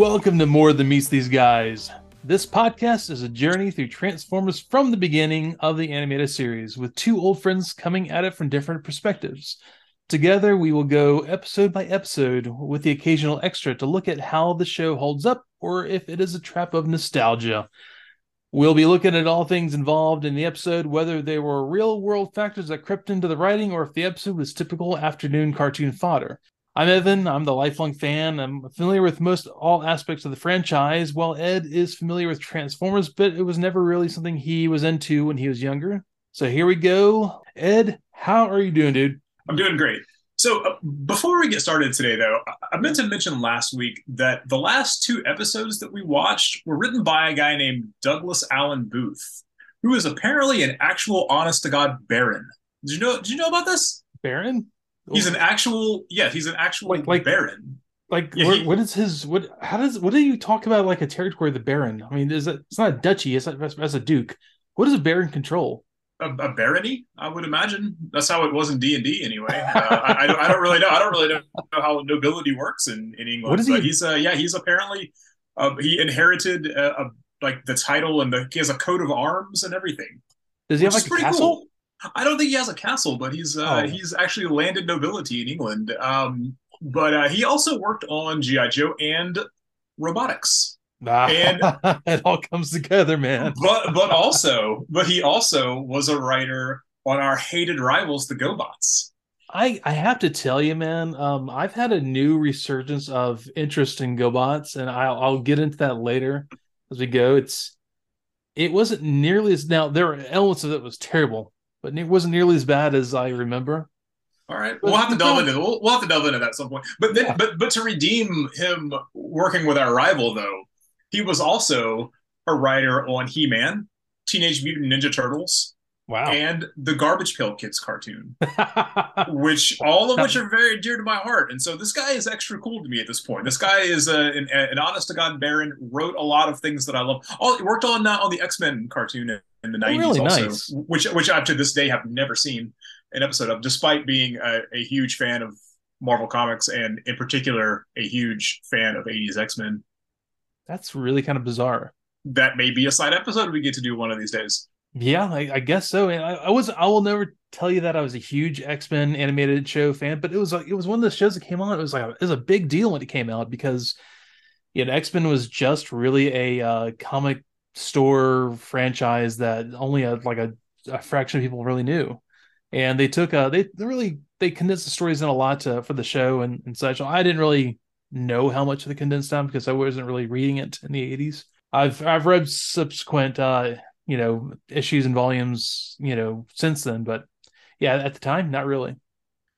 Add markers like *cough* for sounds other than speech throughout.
Welcome to More Than Meets These Guys. This podcast is a journey through Transformers from the beginning of the animated series, with two old friends coming at it from different perspectives. Together, we will go episode by episode with the occasional extra to look at how the show holds up or if it is a trap of nostalgia. We'll be looking at all things involved in the episode, whether they were real world factors that crept into the writing or if the episode was typical afternoon cartoon fodder. I'm Evan. I'm the lifelong fan. I'm familiar with most all aspects of the franchise, while Ed is familiar with Transformers, but it was never really something he was into when he was younger. So here we go. Ed, how are you doing, dude? I'm doing great. So uh, before we get started today, though, I meant to mention last week that the last two episodes that we watched were written by a guy named Douglas Allen Booth, who is apparently an actual honest to god Baron. Did you know? Did you know about this? Baron? He's an actual, yeah, he's an actual Like- like- Baron. Like, Yeah, what, he- what is his? What? How does? What do you talk about? Like a territory of the Baron? I mean, is it? It's not a duchy. It's not as a duke. What does a Baron control? A, a barony, I would imagine. That's how it was in D and D, anyway. Uh, I, I, don't, I don't really know. I don't really know how nobility works in, in England. What is but he- He's uh, yeah, he's apparently uh, he inherited uh, a, like the title and the he has a coat of arms and everything. Does he have like a castle? cool. I don't think he has a castle, but he's uh, Oh. he's actually landed nobility in England. Um, but uh, he also worked on GI Joe and Robotix. Ah, And- *laughs* it all comes together, man. But but also but he also was a writer on our hated rivals, the GoBots. I I have to tell you, man. Um, I've had a new resurgence of interest in GoBots, and I'll I'll get into that later as we go. It's it wasn't nearly as now there were elements of it was terrible, but it wasn't nearly as bad as I remember. All right, we'll have to delve into we'll, we'll have to delve into that at some point. But then, Yeah. but but to redeem him working with our rival, though, he was also a writer on He Man, Teenage Mutant Ninja Turtles, Wow. *laughs* and the Garbage Pail Kids cartoon. *laughs* which all of which are very dear to my heart. And so this guy is extra cool to me at this point. This guy is a, an, an honest to god Baron. Wrote a lot of things that I love. Oh, he worked on uh, on the X Men cartoon in the Oh, nineties, really also, nice. which which I to this day have never seen an episode of, despite being a, a huge fan of Marvel comics and in particular a huge fan of eighties X Men. That's really kind of bizarre. That may be a side episode we get to do one of these days. Yeah, I, I guess so. And I, I was I will never tell you that I was a huge X Men animated show fan, but it was like it was one of the shows that came on. It was like a, it was a big deal when it came out because you know X Men was just really a uh, comic store franchise that only a, like a, a fraction of people really knew, and they took uh they, really they condensed the stories in a lot to, for the show and, and such. I didn't really know how much they condensed down because I wasn't really reading it in the eighties. I've I've read subsequent uh you know issues and volumes you know since then but yeah at the time not really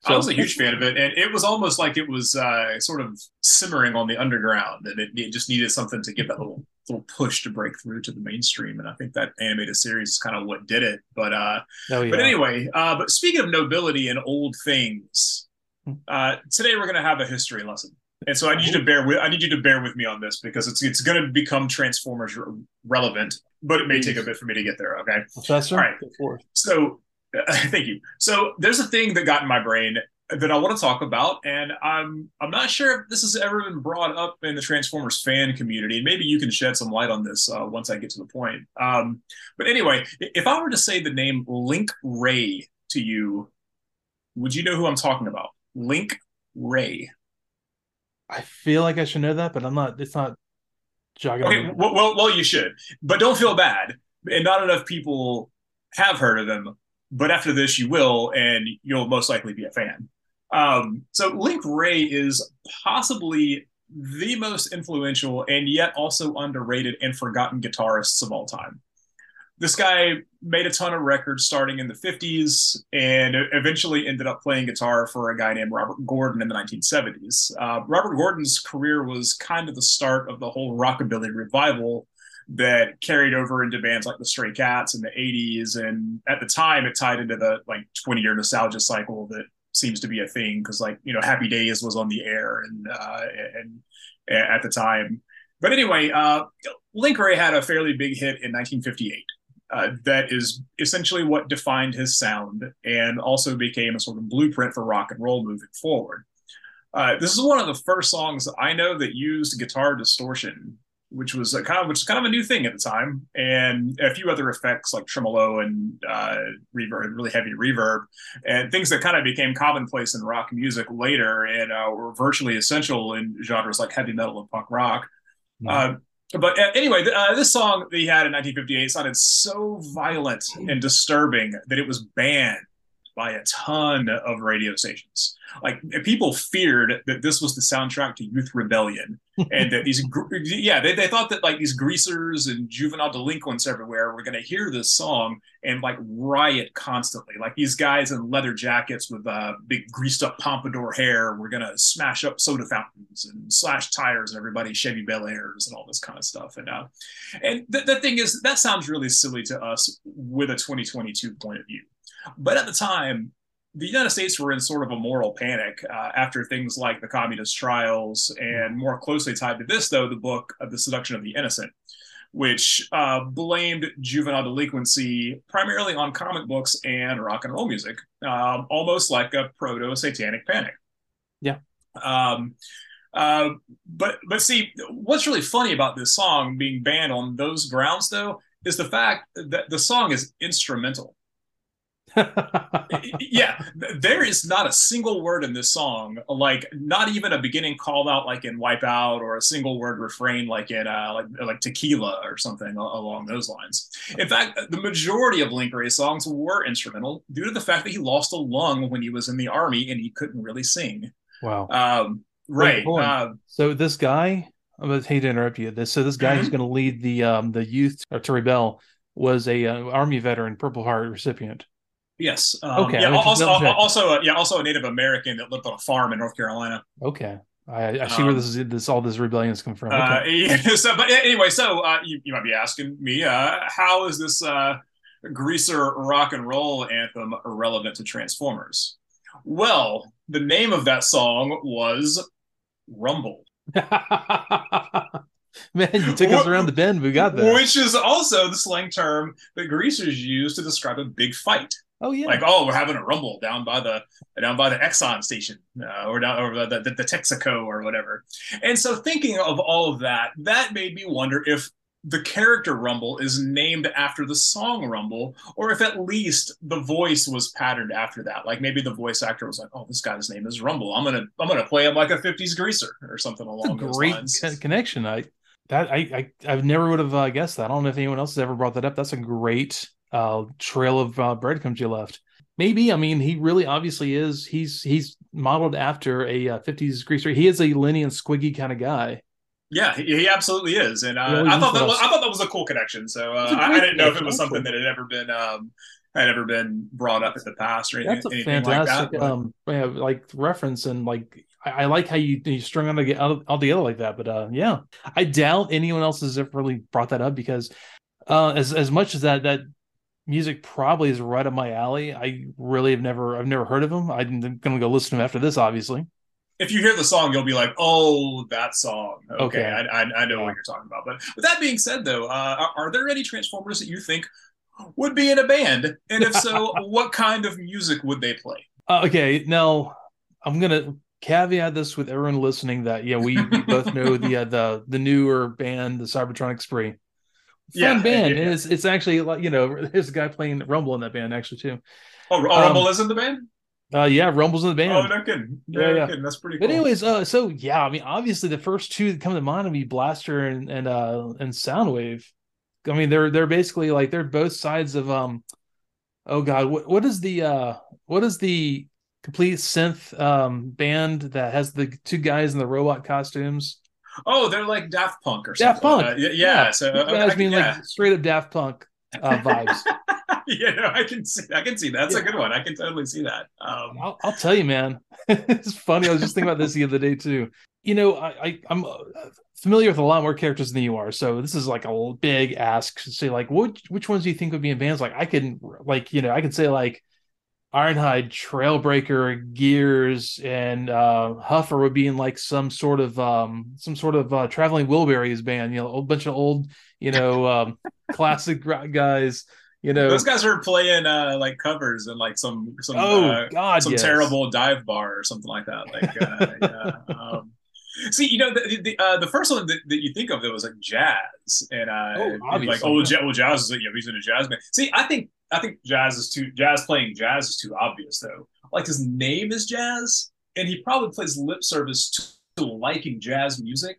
so, I was a huge fan of it, and it was almost like it was uh, sort of simmering on the underground, and it, it just needed something to give that little little push to break through to the mainstream. And I think that animated series is kind of what did it. But uh, oh yeah but anyway, uh, but speaking of nobility and old things, Hmm. uh, today we're going to have a history lesson, and so I need you to bear with I need you to bear with me on this because it's it's going to become Transformers re- relevant, but it may take a bit for me to get there. Okay. professor all right. So, *laughs* thank you. So, there's a thing that got in my brain that I want to talk about, and I'm I'm not sure if this has ever been brought up in the Transformers fan community. And maybe you can shed some light on this uh, once I get to the point. Um, but anyway, if I were to say the name Link Wray to you, would you know who I'm talking about? Link Wray. I feel like i should know that but i'm not it's not jogging Okay, well, well, well, you should, but don't feel bad. And not enough people have heard of them, But after this, you will, and you'll most likely be a fan. Um, so Link Wray is possibly the most influential and yet also underrated and forgotten guitarists of all time. This guy made a ton of records starting in the 50s and eventually ended up playing guitar for a guy named Robert Gordon in the 1970s. Uh, Robert Gordon's career was kind of the start of the whole rockabilly revival that carried over into bands like the Stray Cats in the 80s. And at the time, it tied into the like 20 year nostalgia cycle that seems to be a thing because, like, you know, Happy Days was on the air and, uh, and at the time. But anyway, uh, Link Wray had a fairly big hit in 1958. Uh, that is essentially what defined his sound and also became a sort of blueprint for rock and roll moving forward. Uh, this is one of the first songs I know that used guitar distortion, which was kind of which is kind of a new thing at the time, and a few other effects like tremolo and uh, reverb, really heavy reverb, and things that kind of became commonplace in rock music later and uh, were virtually essential in genres like heavy metal and punk rock. Uh, but uh, anyway, uh, this song that he had in 1958 sounded so violent and disturbing that it was banned by a ton of radio stations. Like people feared that this was the soundtrack to Youth Rebellion, *laughs* and that these, yeah, they, they thought that like these greasers and juvenile delinquents everywhere were going to hear this song and like riot constantly. Like these guys in leather jackets with uh, big greased up pompadour hair were going to smash up soda fountains and slash tires and everybody Chevy Bel Airs and all this kind of stuff. And uh, and the, the thing is, that sounds really silly to us with a 2022 point of view but at the time, the United States were in sort of a moral panic uh, after things like the communist trials, and more closely tied to this, though, the book of The Seduction of the Innocent, which uh, blamed juvenile delinquency primarily on comic books and rock and roll music, um, almost like a proto satanic panic. Yeah. Um, uh, but but see, what's really funny about this song being banned on those grounds, though, is the fact that the song is instrumental yeah, there is not a single word in this song, like not even a beginning call out like in Wipeout or a single word refrain like in uh, like like Tequila or something along those lines. In fact, the majority of Link Wray songs were instrumental due to the fact that he lost a lung when he was in the army and he couldn't really sing. Wow. Um, right. Uh, so this guy, I am hate to interrupt you. This so this guy mm-hmm. who's going to lead the um the youth to rebel was a uh, army veteran, Purple Heart recipient. Yes. Um, okay. Yeah. Also, also, uh, yeah, also a Native American that lived on a farm in North Carolina. Okay. I, I see um, where this is this all this rebellions come from. Uh, okay. Uh, yeah, *laughs* so, but anyway, so uh, you, you might be asking me, uh, how is this uh, greaser rock and roll anthem relevant to Transformers? Well, the name of that song was Rumble. *laughs* Man, you took us around the bend. We got there. Which is also the slang term that greasers use to describe a big fight. Oh yeah. Like oh, we're having a rumble down by the down by the Exxon station, uh, or down or the, the the Texaco or whatever. And so thinking of all of that, that made me wonder if the character Rumble is named after the song Rumble, or if at least the voice was patterned after that. Like maybe the voice actor was like, "Oh, this guy's name is Rumble. I'm gonna I'm gonna play him like a '50s greaser or something along That's a great lines." connection. I that I I, I never would have uh, guessed that. I don't know if anyone else has ever brought that up. That's a great uh, trail of uh, breadcrumbs you left. Maybe I mean he really obviously is. He's he's modeled after a uh, 50s greaser. He is a Lenny and Squiggy kind of guy. Yeah, he, he absolutely is, and uh, I thought that was, I thought that was a cool connection. So uh, I, I, didn't know if it was something that had ever been um, had ever been brought up in the past or anything, That's a fantastic like, that, um, yeah, like reference and like I, I, like how you you strung on to all, all together like that. But uh, yeah, I doubt anyone else has ever really brought that up because uh, as as much as that that music probably is right up my alley. I really have never I've never heard of him. I'm gonna go listen to him after this, obviously. If you hear the song, you'll be like, "Oh, that song." Okay, okay. I, I, I, know what you're talking about. But with that being said, though, uh, are, are there any Transformers that you think would be in a band? And if so, *laughs* what kind of music would they play? Uh, okay, now I'm gonna caveat this with everyone listening that yeah, we, we both know the uh, the the newer band, the Cybertronic Spree yeah, band. Yeah, yeah. it's it's actually like you know, there's a guy playing Rumble in that band actually too. Oh, oh um, Rumble is in the band. Uh, yeah, Rumble's in the band. Oh, no kidding. Yeah, yeah, Kidding. That's pretty. Cool. But anyways, uh, so yeah, I mean, obviously the first two that come to mind would be Blaster and and uh and Soundwave. I mean, they're they're basically like they're both sides of um. Oh God, what what is the uh what is the complete synth um band that has the two guys in the robot costumes? Oh, they're like Daft Punk or something. Daft Punk. Uh, yeah, yeah. So I, mean yeah. like straight up Daft Punk uh, vibes. *laughs* yeah, no, I can see. I can see that's yeah. a good one. I can totally see that. Um, I'll, I'll, tell you, man. *laughs* it's funny. I was just thinking about this the other day too. You know, I, I am uh, familiar with a lot more characters than you are, so this is like a big ask to say like, which which ones do you think would be in bands? Like, I can like you know, I can say like Ironhide, Trailbreaker, Gears, and uh, Huffer would be in like some sort of um, some sort of uh, traveling Wilburys band. You know, a bunch of old, you know, um, *laughs* classic guys. You know, those guys are playing uh, like covers and like some some oh uh, god, some yes. terrible dive bar or something like that. Like, uh, yeah. um, see, you know, the the, uh, the first one that, that you think of that was like jazz and uh, Oh, like obviously, oh, yeah. well, jazz is you know he's in a jazz band. See, I think I think jazz is too jazz playing jazz is too obvious though. Like his name is Jazz, and he probably plays lip service to liking jazz music,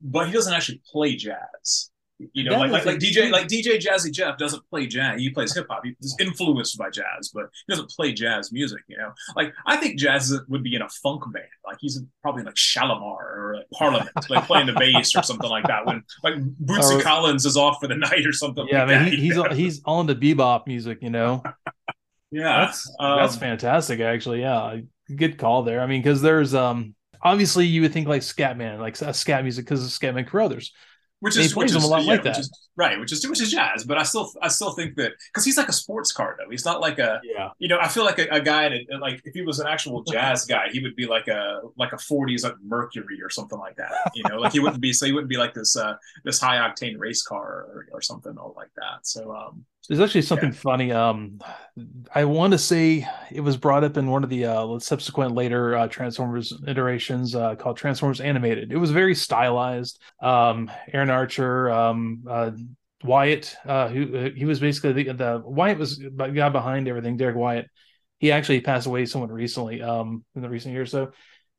but he doesn't actually play jazz. You know, like, like like DJ like DJ Jazzy Jeff doesn't play jazz. He plays hip hop. He's influenced by jazz, but he doesn't play jazz music. You know, like I think Jazz would be in a funk band. Like he's probably in like Shalamar or like Parliament, like playing the bass or something like that. When like Bootsy Or- Collins is off for the *laughs* night or something. Yeah, I like mean, that, he, he's know? he's on the bebop music. You know, *laughs* yeah, that's um, that's fantastic. Actually, yeah, good call there. I mean, because there's um obviously you would think like Scatman, like uh, scat music, because of Scatman Crothers. Which is which is a lot yeah, like which that. is- right, which is which is jazz. But I still I still think that because he's like a sports car though. He's not like a Yeah, you know I feel like a, a guy that like if he was an actual jazz guy, he would be like a like a '40s like Mercury or something like that. You know, like he wouldn't be so he wouldn't be like this uh this high octane race car or, or something all like that. So um there's actually something funny. Um, I want to say it was brought up in one of the uh, subsequent later uh, Transformers iterations uh, called Transformers Animated. It was very stylized. Um, Aaron Archer, um, uh, Wyatt, uh, who he was basically the, the Wyatt was the guy behind everything. Derrick Wyatt. He actually passed away somewhat recently, um, in the recent years. So,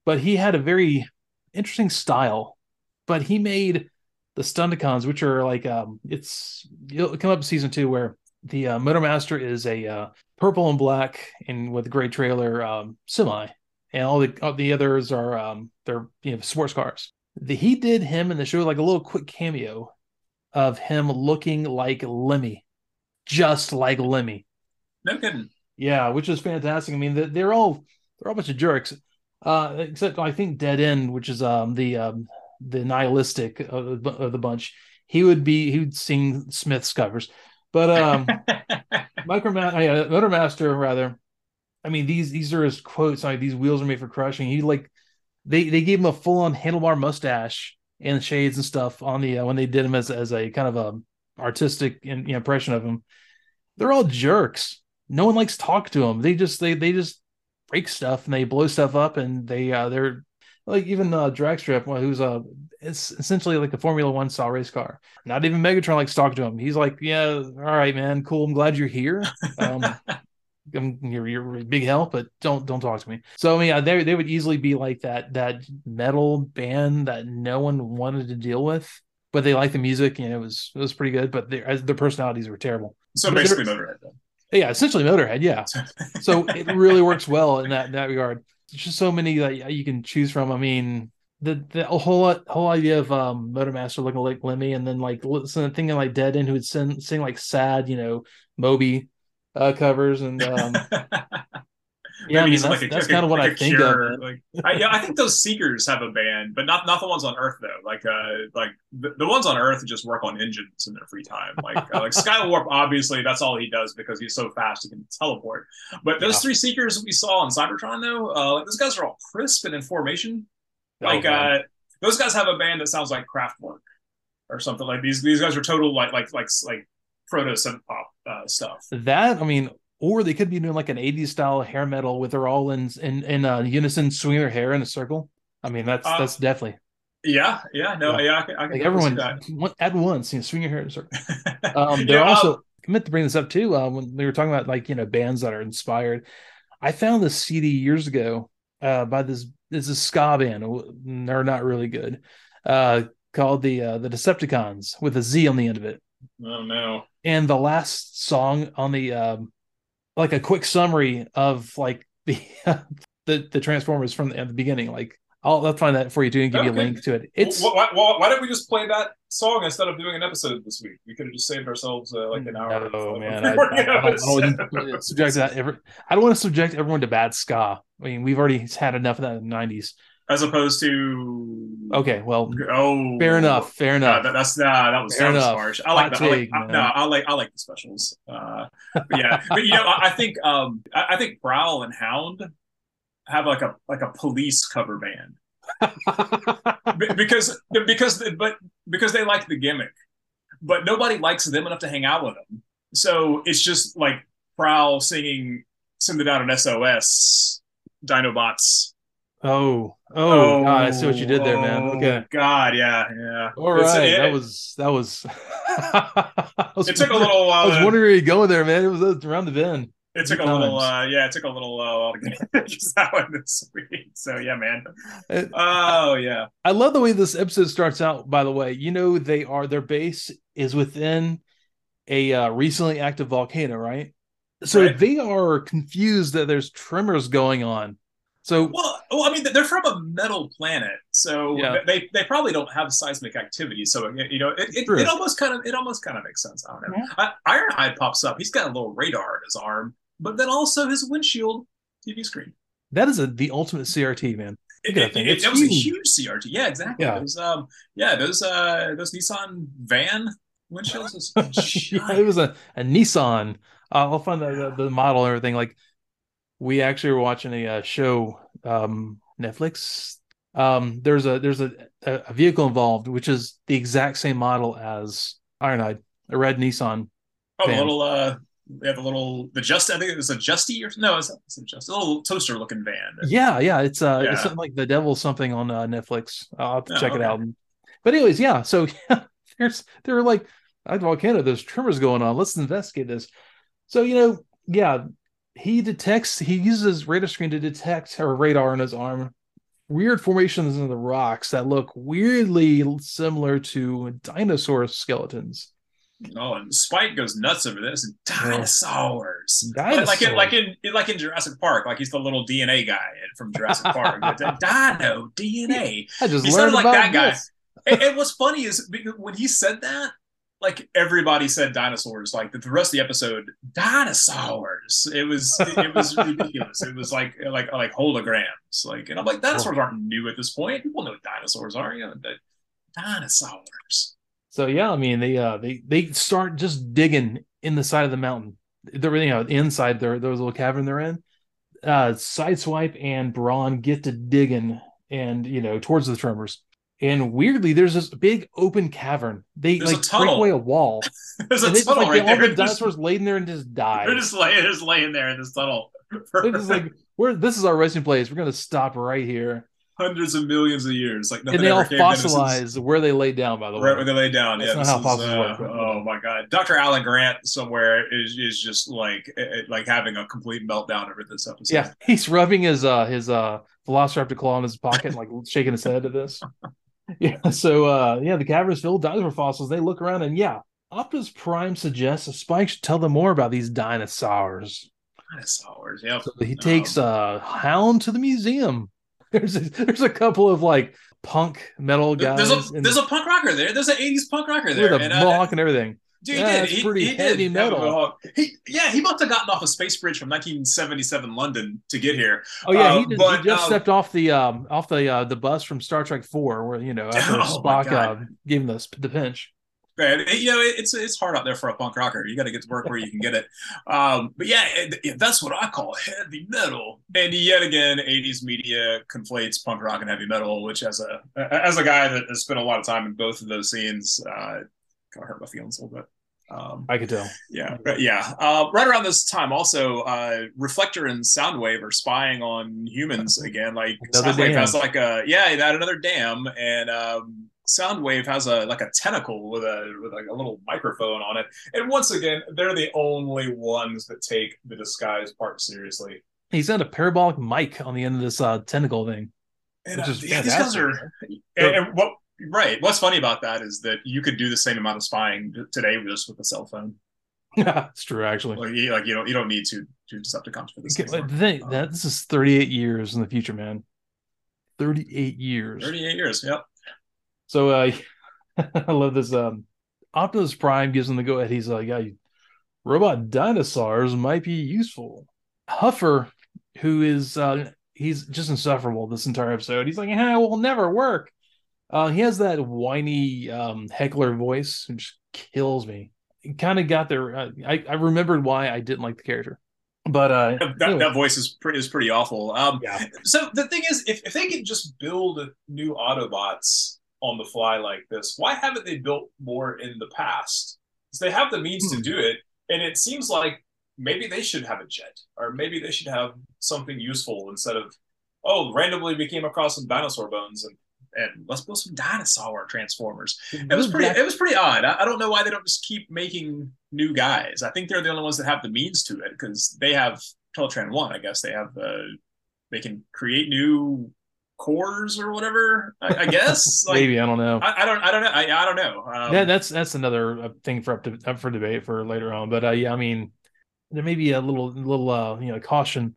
but he had a very interesting style. But he made the Stunticons, which are like um, it's you'll come up in season two where the uh, Motormaster is a uh, purple and black and with a gray trailer um, semi, and all the all the others are um, they're you know sports cars. The, he did him in the show like a little quick cameo of him looking like Lemmy, just like Lemmy. no kidding. Yeah, which is fantastic. I mean, they- they're all they're all a bunch of jerks, uh, except I think Dead End, which is um the um the nihilistic of, the- of the bunch. He would be he would sing Smith's covers, but um *laughs* Micromaster, uh, Motormaster rather. I mean, these these are his quotes. Like these wheels are made for crushing. He like they they gave him a full on handlebar mustache and shades and stuff on the uh, when they did him as as a kind of a artistic in, you know, impression of him. They're all jerks. No one likes to talk to them. They just they they just break stuff and they blow stuff up and they uh they're like even uh Dragstrip, who's uh it's essentially like a Formula One style race car. Not even Megatron likes to talk to him. He's like, yeah, all right, man, cool. I'm glad you're here. Um, *laughs* I'm, you're you're a big help, but don't don't talk to me. So I mean, uh, they they would easily be like that that metal band that no one wanted to deal with, but they liked the music and it was it was pretty good. But their their personalities were terrible. so basically Motorhead then. Yeah, essentially Motorhead. Yeah, *laughs* so it really works well in that in that regard. There's just so many that you can choose from. I mean, the the whole whole idea of um Motormaster looking like Lemmy, and then like listen thinking like Dead End who would sing sing like sad, you know, Moby uh covers, and um *laughs* yeah, I mean that's, *laughs* like a- that's kind of what like I think Cure, of. Like, I, yeah, I think those Seekers have a band, but not not the ones on Earth though. Like, uh, like the, the ones on Earth just work on engines in their free time. Like, uh, like *laughs* Skywarp, obviously, that's all he does because he's so fast he can teleport. But those Yeah. three Seekers we saw on Cybertron, though, uh, like those guys are all crisp and in formation. Like, Oh, uh, those guys have a band that sounds like Kraftwerk or something. Like these these guys are total like like like like proto synth pop uh, stuff. that I mean, or they could be doing like an '80s style hair metal with they're all in in in uh, unison, swinging their hair in a circle. I mean, that's Uh, that's definitely Yeah, yeah, no, yeah, I can, I can like everyone that. at once, you know, swing your hair in a circle. *laughs* Um, they're um, also I meant to bring this up too. Uh, when they were talking about like you know bands that are inspired, I found this CD years ago uh, by this this is a ska band. They're not really good. Uh, called the uh, the Decepticons with a Z on the end of it. Oh no. And the last song on the um, like a quick summary of like *laughs* the the the Transformers from the, at the beginning. Like I'll, I'll find that for you too and give you a link to it. It's why, why, why, why didn't we just play that song instead of doing an episode this week? We could have just saved ourselves uh, like an hour. No, of- man. I, *laughs* I, I don't, I don't want *laughs* to subject that. Ever, I don't want to subject everyone to bad ska. I mean, we've already had enough of that in the '90s. As opposed to Okay, well, oh, fair enough. Fair Uh, enough. that, that's nah, that was Fair that was enough. harsh. I like Hot that. I like, take, I, no, I like I like the specials. Uh, but yeah, but you know, I, I think um, I, I think Prowl and Hound have like a like a police cover band Be- *laughs* because because but because they like the gimmick, but nobody likes them enough to hang out with them. so it's just like Prowl singing "Send It Out an SOS," Dinobots. Oh, oh, God, I see what you did there, man. Oh, Okay. God, yeah, yeah. All right, it- that was that was. *laughs* Was It took a little while. I was wondering where you going there, man. It was, it was around the bend. It took a Good little, times. uh, yeah, it took a little uh, while to get *laughs* just that one this week. So yeah, man. It- Oh yeah, I love the way this episode starts out. By the way, you know they are their base is within a uh, recently active volcano, right? So Right. they are confused that there's tremors going on. So well, well, I mean, they're from a metal planet, so Yeah. they they probably don't have seismic activity. So you know, it, it, it almost kind of it almost kind of makes sense. I don't know. Yeah. I, Ironhide pops up. He's got a little radar in his arm, but then also his windshield TV screen. that is a the ultimate CRT, man. It, it, it- it was a huge. huge CRT. Yeah, exactly. Yeah. Those um, yeah, those uh, those Nissan van windshields. Is *laughs* yeah, it was a, a Nissan. Uh, I'll find the, the, the model and everything. Like we actually were watching a uh, show, um, Netflix. Um, there's a there's a, a a vehicle involved, which is the exact same model as Ironhide, a red Nissan. Oh, Van. little uh, we have the little the just I think it was a Justy or no, it's, it's a just a little toaster looking van. Yeah, yeah, it's uh, Yeah. it's something like the devil something on uh, Netflix. I'll have to Oh, check it out. But anyways, yeah. So *laughs* yeah, there's there were like, I volcano, there's tremors going on. Let's investigate this. So you know, yeah, he detects. He uses radar screen to detect or radar in his arm weird formations in the rocks that look weirdly similar to dinosaur skeletons. Oh, and Spike goes nuts over this. And dinosaurs, Dinosaurs. like in like in like in Jurassic Park, like he's the little DNA guy from Jurassic *laughs* Park. Dino DNA. I just He learned like that guy. and, and what's funny is when he said that, like everybody said dinosaurs. Like the, rest of the episode, dinosaurs. It was it, was *laughs* ridiculous. It was like like like holograms. Like, and I'm like, dinosaurs aren't new at this point. People know dinosaurs are. You know, dinosaurs. So yeah, I mean they uh they they start just digging in the side of the mountain. They're you know inside their those little cavern they're in. Uh Sideswipe and Brawn get to digging and you know towards the tremors. And weirdly, there's this big open cavern. They There's like break away a wall. *laughs* There's a and they just, tunnel like, right all there. the *laughs* They're just- dinosaurs laid in there and just died. They're just laying, they're just laying there in this tunnel *laughs* They're just like, we're this is our resting place. We're gonna stop right here. hundreds of millions of years. Like nothing and they all ever came in. This fossilize where they lay down, by the way. Right where they lay down. That's yeah, not how is, fossils uh, work, Oh my god, Dr. Alan Grant somewhere is is just like eh, eh, like having a complete meltdown over this episode. Yeah, he's rubbing his uh his uh velociraptor claw in his pocket, like shaking his head at this. *laughs* Yeah, so uh yeah, the cavern is filled dinosaur fossils. They look around and yeah, Optimus Prime suggests a Spike should tell them more about these dinosaurs. dinosaurs. yeah. So he takes uh Hound to the museum. *laughs* There's a, there's a couple of like punk metal guys There's a there's a punk rocker there. There's an '80s punk rocker with there. a and, uh, mohawk and everything. Dude, Yeah, he did. He- pretty he, heavy did have metal. He, yeah, he must have gotten off a space bridge from 1977 London to get here. Oh yeah, Uh, he, did, but, he just um, stepped off the um off the uh the bus from Star Trek Four, where you know after *laughs* Oh, Spock uh, gave him the the pinch. Man, it- you know, it- it's it's hard out there for a punk rocker. You got to get to work where you can get it. *laughs* Um, but yeah, it- that's what I call heavy metal. And yet again, '80s media conflates punk rock and heavy metal, which as a as a guy that has spent a lot of time in both of those scenes, uh, kind of hurt my feelings a little bit. Um, I could tell. yeah, but yeah. Uh, right around this time, also, uh, Reflector and Soundwave are spying on humans again. Like Another Soundwave dam. has like a yeah, that another dam, and um, Soundwave has a like a tentacle with a with like a little microphone on it. And once again, they're the only ones that take the disguise part seriously. He's got a parabolic mic on the end of this uh tentacle thing. And uh, yeah, these guys are. And, and what right? What's funny about that is that you could do the same amount of spying today just with a cell phone. *laughs* Yeah, it's true, actually. Like you, like you don't you don't need to to Decepticons for this. Okay, anymore. but the thing Um, that this is 38 years in the future, man. 38 years. 38 years. Yep. So uh *laughs* I love this. Um Optimus Prime gives him the go ahead. He's like, yeah, you- robot dinosaurs might be useful. Huffer, who is uh he's just insufferable this entire episode. He's like, eh, it will never work. Uh he has that whiny um heckler voice, which kills me. Kind of got there. Uh, I, I remembered why I didn't like the character. But uh That, anyway. that voice is pretty is pretty awful. Um, yeah. so the thing is, if, if they can just build new Autobots on the fly like this, why haven't they built more in the past? Because they have the means Hmm. to do it. and it seems like maybe they should have a jet, or maybe they should have something useful instead of oh, randomly we came across some dinosaur bones and and let's build some dinosaur transformers. It was pretty. It was pretty odd. I, I, don't know why they don't just keep making new guys. I think they're the only ones that have the means to it because they have Teletran One. I guess they have uh, they can create new cores or whatever. I, I guess *laughs* like, maybe I don't know. I, I, don't. I don't know. I, I don't know. Um, yeah, that's that's another uh, thing for up to up for debate for later on. But uh, yeah, I mean, there may be a little little uh, you know caution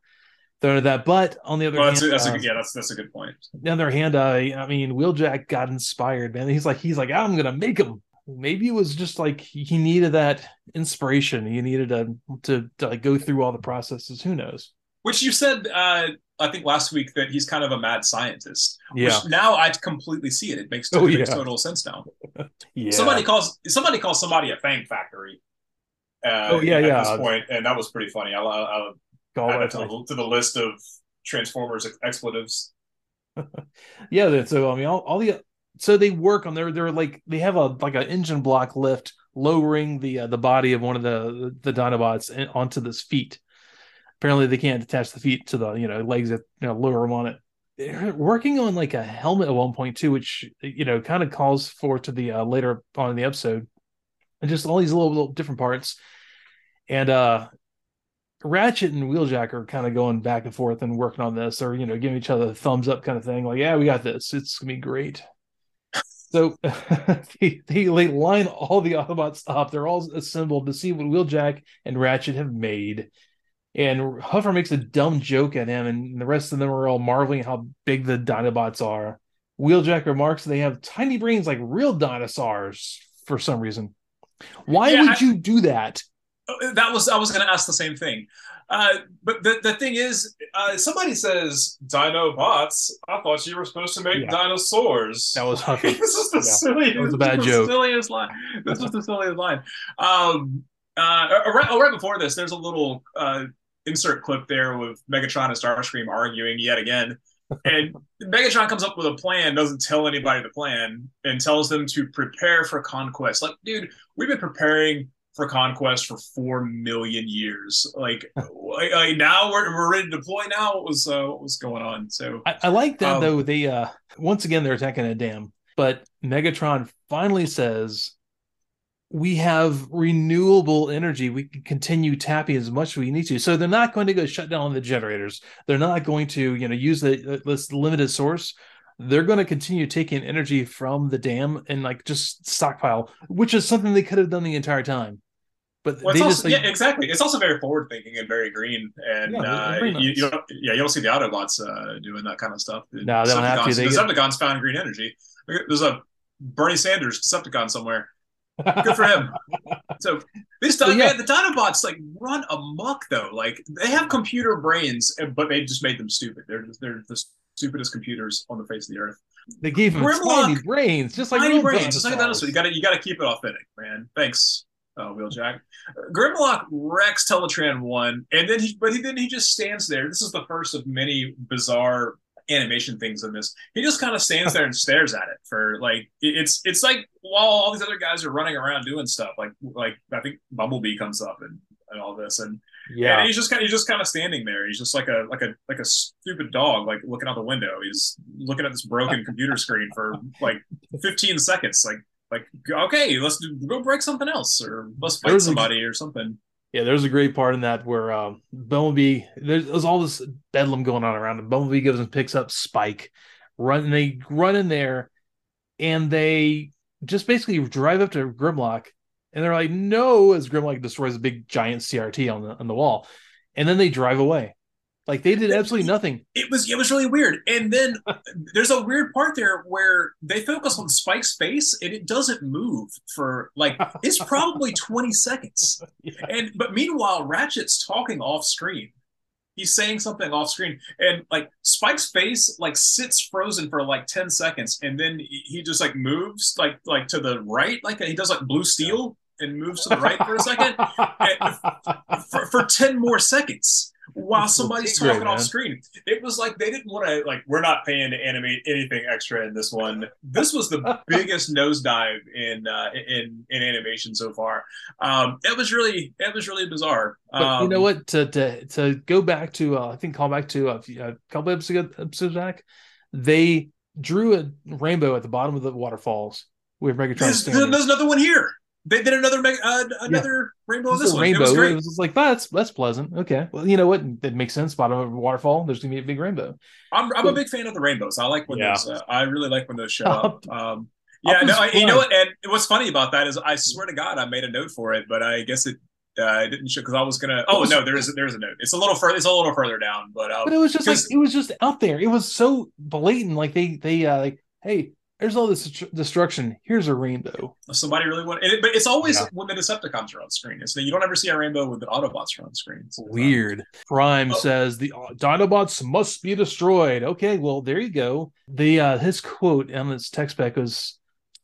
that. But on the other well, hand, that's a, that's a, yeah, that's that's a good point. On the other hand, uh, I mean, Wheeljack got inspired, man. He's like, he's like, I'm gonna make him. Maybe it was just like he needed that inspiration. He needed to to, to like go through all the processes. Who knows? Which you said, uh, I think last week that he's kind of a mad scientist. Yeah. Which now I completely see it. It makes, oh, it makes total sense now. *laughs* yeah. Somebody calls somebody calls somebody a Fang Factory. Uh, oh yeah, at yeah. This point, and that was pretty funny. I, I, add to the, to the list of Transformers expletives. *laughs* yeah, so I mean, all, all the so they work on their they're like they have a like an engine block lift lowering the uh, the body of one of the the Dinobots onto this feet. Apparently, they can't attach the feet to the you know legs that you know lower them on it. They're working on like a helmet at one point too, which you know kind of calls for to the uh, later on in the episode, and just all these little, little different parts. And uh Ratchet and Wheeljack are kind of going back and forth and working on this, or you know, giving each other a thumbs up kind of thing. Like, yeah, we got this. It's gonna be great. So *laughs* they, they, line all the Autobots up. They're all assembled to see what Wheeljack and Ratchet have made. And Huffer makes a dumb joke at him, and the rest of them are all marveling how big the Dinobots are. Wheeljack remarks they have tiny brains like real dinosaurs for some reason. Why yeah, would I, you do that? That was I was going to ask the same thing. Uh, but the, the thing is, uh, somebody says dino bots. I thought you were supposed to make yeah. dinosaurs. That was *laughs* this is the yeah. silliest. Was a bad joke. Silliest line. This was the silliest line. Um, uh, right, oh, right before this, there's a little uh, insert clip there with Megatron and Starscream arguing yet again. And Megatron comes up with a plan, doesn't tell anybody the plan, and tells them to prepare for conquest. Like, dude, we've been preparing for conquest for four million years. Like, like, now we're, we're ready to deploy. Now what was uh, what was going on? So I, I like that um, though. They uh once again they're attacking a dam, but Megatron finally says we have renewable energy. We can continue tapping as much as we need to. So they're not going to go shut down the generators. They're not going to, you know, use the this limited source. They're going to continue taking energy from the dam and like just stockpile, which is something they could have done the entire time. But well, they also, just like, yeah, exactly. It's also very forward thinking and very green, and yeah, uh, nice. you, you, don't, yeah, you don't see the Autobots uh, doing that kind of stuff. No, they don't have to. They the Decepticons get... found green energy. There's a Bernie Sanders Decepticon somewhere. Good for him. *laughs* so this time, yeah. man, the Dinobots like run amok though. Like they have computer brains, but they just made them stupid. They're they're the stupidest computers on the face of the earth. They gave them Grimlock, tiny brains, just like tiny brains, just like dinosaurs. You got to you got to keep it authentic, man. Thanks, uh, Wheeljack. Grimlock wrecks Teletran one, and then he, but he then he just stands there. This is the first of many bizarre animation things in this. He just kind of stands there and *laughs* stares at it for like it's it's like while all these other guys are running around doing stuff. Like like I think Bumblebee comes up and, and all this, and yeah, and he's just kind of, he's just kind of standing there. He's just like a like a like a stupid dog, like looking out the window. He's looking at this broken computer screen for like 15 seconds. Like like okay let's do, go break something else or let's fight there's somebody a, or something. Yeah there's a great part in that where um bumblebee there's, there's all this bedlam going on around him. Bumblebee goes and picks up spike run and they run in there and they just basically drive up to grimlock and they're like no as grimlock destroys a big giant crt on the on the wall and then they drive away like they did absolutely nothing. It was it was really weird. And then *laughs* there's a weird part there where they focus on Spike's face and it doesn't move for like it's probably *laughs* 20 seconds. Yeah. And but meanwhile, Ratchet's talking off screen. He's saying something off screen, and like Spike's face like sits frozen for like 10 seconds, and then he just like moves like like to the right, like he does like blue steel and moves to the right for a second *laughs* for, for 10 more seconds while It's a little somebody's talking off screen. It was like they didn't want to like we're not paying to animate anything extra in this one. This was the *laughs* biggest nosedive in uh, in in animation so far. Um, it was really it was really bizarre. But um, you know what? To to to go back to uh, I think call back to a, few- a couple episodes episodes back, they drew a rainbow at the bottom of the waterfalls with Megatron There's, there's another one here. They did another uh, another rainbow in It's this one. rainbow. It was great. just like that's that's pleasant. Okay, well, you know what? That makes sense. Bottom of a waterfall, there's gonna be a big rainbow. I'm I'm a big fan of the rainbows. I like when Yeah. those. Uh, I really like when those show up. Um, yeah, Optimus no, I, you know what? And what's funny about that is, I swear to God, I made a note for it, but I guess it uh, didn't show because I was gonna. Oh no, there is there is a note. It's a little further. It's a little further down, but um, But it was just like 'cause- it was just out there. It was so blatant. Like they they uh, like, hey, there's all this destruction. Here's a rainbow. somebody really want, It, but it's always Yeah. when the Decepticons are on screen. It's you don't ever see a rainbow when the Autobots are on screen. So, Weird. Prime Oh. says the Dinobots must be destroyed. Okay, well there you go. The uh his quote on his text back was,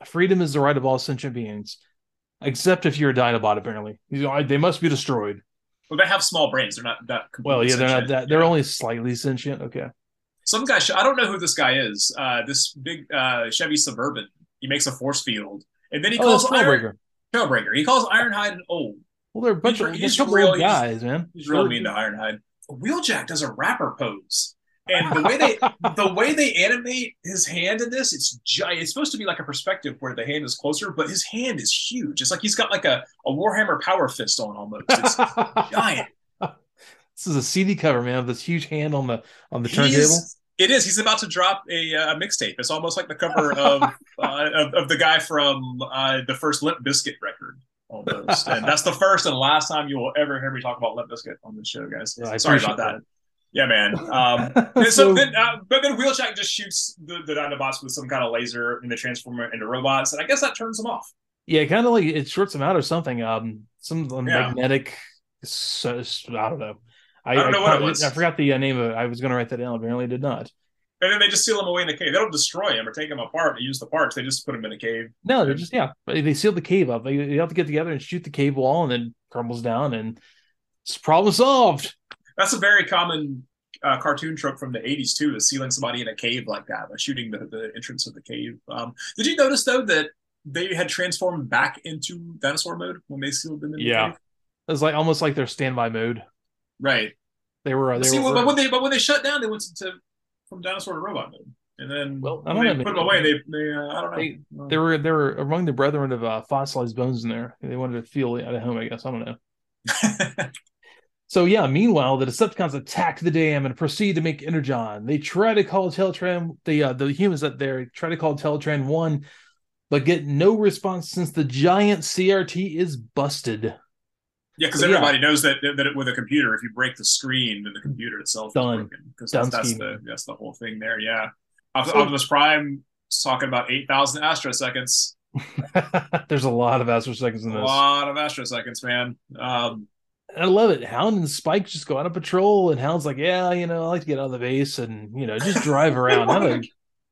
"Freedom is the right of all sentient beings, except if you're a Dinobot." Apparently, they must be destroyed. Well, they have small brains. They're not that. Well, yeah, they're not that. They're Yeah. only slightly sentient. Okay. Some guy. I don't know who this guy is. Uh, this big uh, Chevy Suburban. He makes a force field, and then he Oh, calls that's Iron Trailbreaker. Trailbreaker. He calls Ironhide an old. Well, they're a bunch He's of he's real- old he's- guys, man. He's really mean to Ironhide. Wheeljack does a rapper pose, and the way they *laughs* the way they animate his hand in this, it's giant. It's supposed to be like a perspective where the hand is closer, but his hand is huge. It's like he's got like a, a Warhammer Power Fist on almost. It's *laughs* giant. This is a CD cover, man, with this huge hand on the on the turntable. He's, it is. He's about to drop a, uh, a mixtape. It's almost like the cover *laughs* of uh, of, of the guy from uh, the first Limp Bizkit record. Almost, and that's the first and last time you will ever hear me talk about Limp Bizkit on this show, guys. Yeah, Sorry about that. Yeah, man. Um, *laughs* so, then, uh, but then Wheeljack just shoots the, the Dinobots with some kind of laser, and they transform into robots, and I guess that turns them off. yeah, kind of like it shorts them out or something. Um, some Yeah. magnetic. So, I don't know. I, don't know what it was. I forgot the uh, name of it. I was going to write that down. Apparently, I did not. And then they just seal them away in a cave. They don't destroy them or take them apart. They use the parts. They just put them in a cave. No, they're just yeah. They seal the cave up. They, they have to get together and shoot the cave wall, and then crumbles down, and it's problem solved. That's a very common uh, cartoon trope from the 80s, too, is sealing somebody in a cave like that by shooting the, the entrance of the cave. Um, did you notice, though, that they had transformed back into dinosaur mode when they sealed them in the Yeah. cave? It's like almost like their standby mode. Right. They were. uh, They See, were. but when they but when they shut down, they went to from dinosaur to robot mode, and then Well, I when don't they know, put them away. They, they uh, I don't know. They- They were they were among the brethren of uh, fossilized bones in there. They wanted to feel at home, I guess. I don't know. *laughs* So yeah, meanwhile, the Decepticons attack the dam and proceed to make Energon. They try to call Teletran, the uh, the humans that there try to call Teletran one, but get no response since the giant CRT is busted. Yeah, because Yeah. everybody knows that that it, with a computer, if you break the screen, then the computer itself Done. is broken. Because that's, that's the that's the whole thing there. Yeah, So- Optimus Prime is talking about eight thousand astroseconds. *laughs* There's a lot of astroseconds in this. A lot of astroseconds, man. Um, I love it. Hound and Spike just go on a patrol, and Hound's like, "Yeah, you know, I like to get out of the base and you know just drive *laughs* around." I'm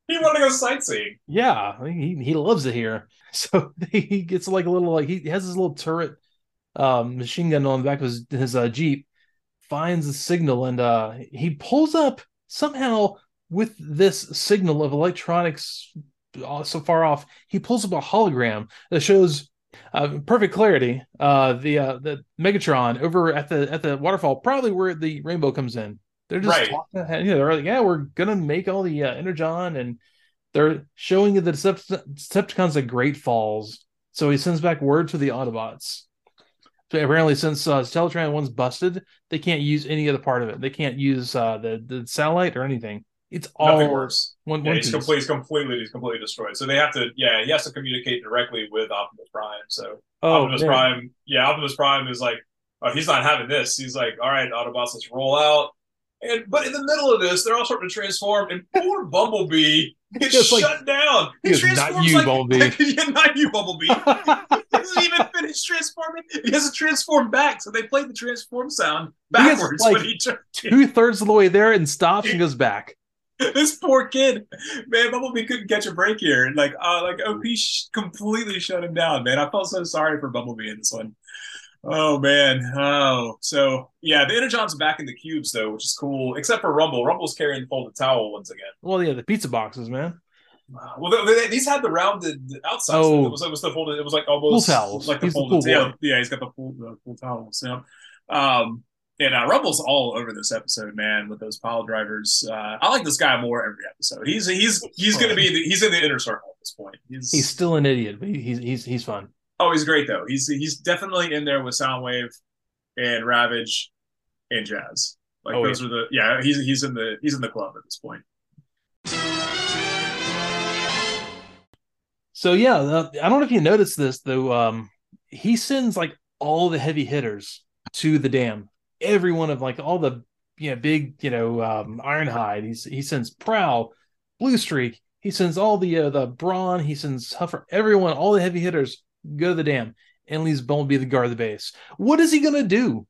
he wanted to go sightseeing. yeah, he he loves it here. *laughs* So he gets like a little like he has his little turret um machine gun on the back of his, his uh, Jeep, finds the signal and uh he pulls up somehow with this signal of electronics uh, so far off, he pulls up a hologram that shows uh, perfect clarity uh the uh the Megatron over at the at the waterfall, probably where the rainbow comes in. They're just Right. talking, you know, they're like, yeah, we're gonna make all the uh, energon and they're showing the Decept- Decepticons at Great Falls. So he sends back word to the Autobots. So apparently, since uh, Teletran one's busted, they can't use any other part of it. They can't use uh, the the satellite or anything. It's all Nothing works. one, Yeah, one he's completely, he's completely, he's completely destroyed. So they have to, yeah, he has to communicate directly with Optimus Prime. So Oh, Optimus man. Prime, yeah, Optimus Prime is like, oh, he's not having this. He's like, all right, Autobots, let's roll out. And but in the middle of this, they're all starting to transform, and poor Bumblebee gets Just like- shut down. He goes, "Not you, Bumblebee." *laughs* yeah, not you, Bumblebee. *laughs* he doesn't even finish transforming. He doesn't transform back, so they play the transform sound He backwards like, when he. Two thirds of the way there and stops and goes back. *laughs* this poor kid, man, Bumblebee couldn't catch a break here. Like, uh, like OP sh- completely shut him down, man. I felt so sorry for Bumblebee in this one. Oh man. Oh, so yeah, the Energon's back in the cubes though, which is cool. Except for Rumble. Rumble's carrying the folded towel once again. Well, yeah, the pizza boxes, man. Well, they, they, these had the rounded outside. Oh. It was it was the folded. It was like almost Pool towels. like the He's the folded. pool yeah, boy. yeah, he's got the full the full towels. Yeah. Um, and uh, Rumble's all over this episode, man, with those pile drivers. Uh, I like this guy more every episode. He's he's he's going to be the, he's in the inner circle at this point. He's, He's still an idiot, but he's he's he's fun. Oh he's great though. He's he's definitely in there with Soundwave and Ravage and Jazz. Like Oh, those are the yeah he's he's in the he's in the club at this point. So yeah, uh, I don't know if you noticed this though. Um, he sends like all the heavy hitters to the dam. Every one of like all the you know big you know um, Ironhide. He's he sends Prowl, Blue Streak. He sends all the uh, the Brawn. He sends Huffer. Everyone, all the heavy hitters go to the dam and leaves Bumblebee to be the guard of the base. What is he gonna do?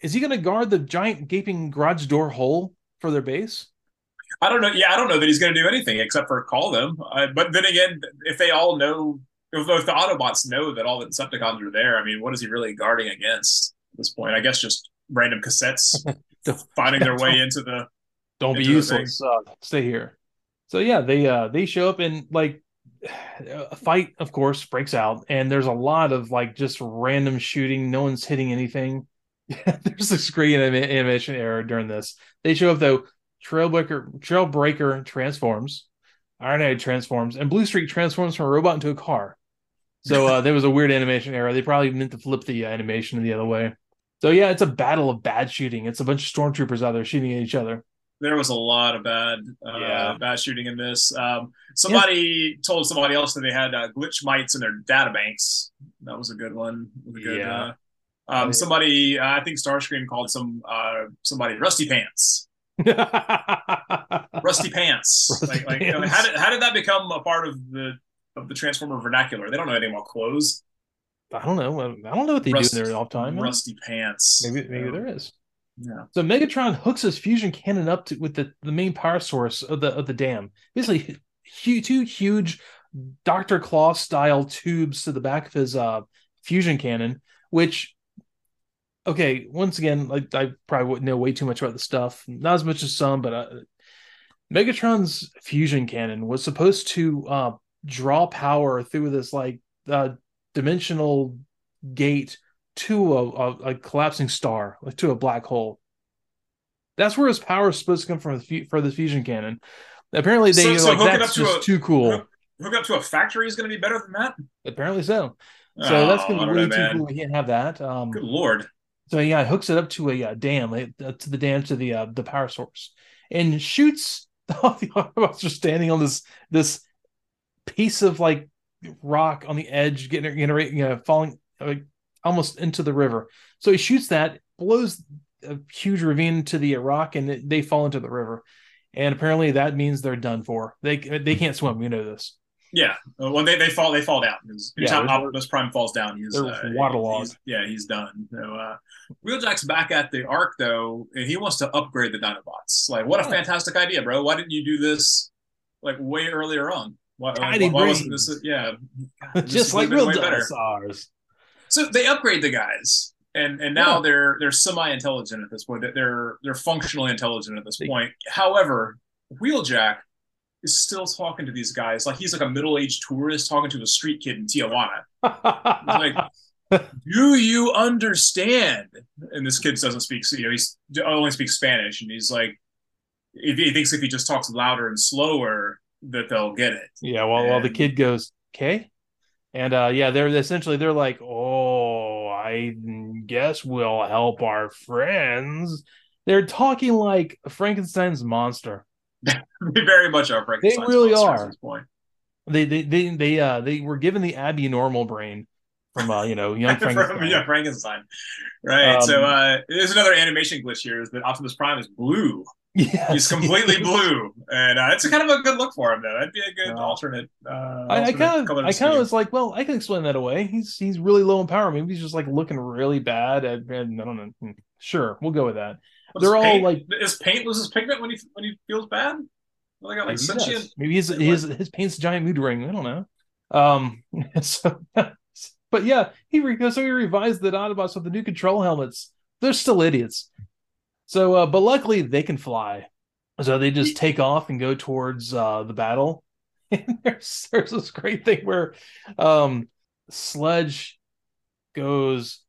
Is he gonna guard the giant gaping garage door hole for their base? I don't know. Yeah, I don't know that he's going to do anything except for call them. Uh, but then again, if they all know, if, if the Autobots know that all the Decepticons are there, I mean, what is he really guarding against at this point? I guess just random cassettes *laughs* finding their way into the. don't be into the useless. Uh, stay here. So yeah, they uh they show up and like a fight, of course, breaks out, and there's a lot of like just random shooting. No one's hitting anything. *laughs* there's a screen anim- animation error during this. They show up though. Trailbreaker Trailbreaker transforms, Ironhide transforms, and Blue Streak transforms from a robot into a car. So *laughs* uh, there was a weird animation error. They probably meant to flip the uh, animation the other way. So yeah, it's a battle of bad shooting. It's a bunch of stormtroopers out there shooting at each other. There was a lot of bad, uh, Yeah. bad shooting in this. Um, somebody told somebody else that they had uh, glitch mites in their data banks. That was a good one. A good, Yeah. uh, um, somebody, uh, I think Starscream called some uh, somebody rusty pants. *laughs* Rusty pants. Rusty like, like pants. how did how did that become a part of the of the Transformer vernacular? They don't know anything about clothes. I don't know. I don't know what they Rust- do in their off time. Rusty pants. Maybe maybe Yeah. there is. Yeah. So Megatron hooks his fusion cannon up to with the, the main power source of the of the dam. Basically, hu- two huge Doctor Claw style tubes to the back of his uh fusion cannon. Which, okay, once again, like I probably wouldn't know way too much about the stuff. Not as much as some, but uh, Megatron's fusion cannon was supposed to uh draw power through this like uh dimensional gate to a, a, a collapsing star, like to a black hole. That's where his power is supposed to come from for the fusion cannon. Apparently, they So- so like hook it that's up to just a- too cool. hook- Hook up to a factory is going to be better than that. Apparently so. So that's Oh, gonna be really too cool. We can't have that. Um, Good lord. so yeah, it hooks it up to a uh, dam, uh, to the dam to the uh, the power source, and shoots. *laughs* All the Autobots are standing on this this piece of like rock on the edge, getting getting you know falling like almost into the river. So he shoots that, blows a huge ravine to the rock, and they fall into the river. And apparently that means they're done for. They they can't swim. We know this. Yeah. Uh, When they, they fall, they fall down. Because Yeah, Optimus Prime falls down, he's, uh, waterlogged. he's- yeah, he's done. So uh, Wheeljack's back at the Ark though, and he wants to upgrade the Dinobots. Like, what a fantastic idea, bro! Why didn't you do this like way earlier on? Why, Tiny why wasn't this? Yeah, *laughs* Just like real dinosaurs. So they upgrade the guys, and and now Yeah. they're they're semi intelligent at this point. They're they're functionally intelligent at this point. However, Wheeljack is still talking to these guys like he's like a middle aged tourist talking to a street kid in Tijuana. like, *laughs* Do you understand? And this kid doesn't speak. You know, he's only speaks Spanish, and he's like, if he thinks if he just talks louder and slower that they'll get it. Yeah, while while the kid goes, okay, and uh, yeah, they're essentially they're like, oh, I guess we'll help our friends. They're talking like Frankenstein's monster. *laughs* They very much are Frankenstein's really monsters are. at this point. They they they they uh they were given the Abby normal brain from uh you know *laughs* young From Frankenstein. yeah, Frankenstein. Right. Um, so uh there's another animation glitch here is that Optimus Prime is blue. Yes. He's completely *laughs* blue. And uh, it's kind of a good look for him though. That'd be a good alternate uh I, I kind of I kind of was like, well, I can explain that away. He's he's really low in power. Maybe he's just like looking really bad. And, and I don't know. Hmm, Sure, we'll go with that. They're all, paint? like- is paint loses pigment when he when he feels bad? Well, they got like Maybe sentient Maybe his his his paint's a giant mood ring. I don't know. Um, *laughs* so, but But yeah, he re- so he revised the Autobots with the new control helmets. They're still idiots. So, uh, but luckily they can fly. So they just take off and go towards uh, the battle. *laughs* And there's there's this great thing where um, Sludge goes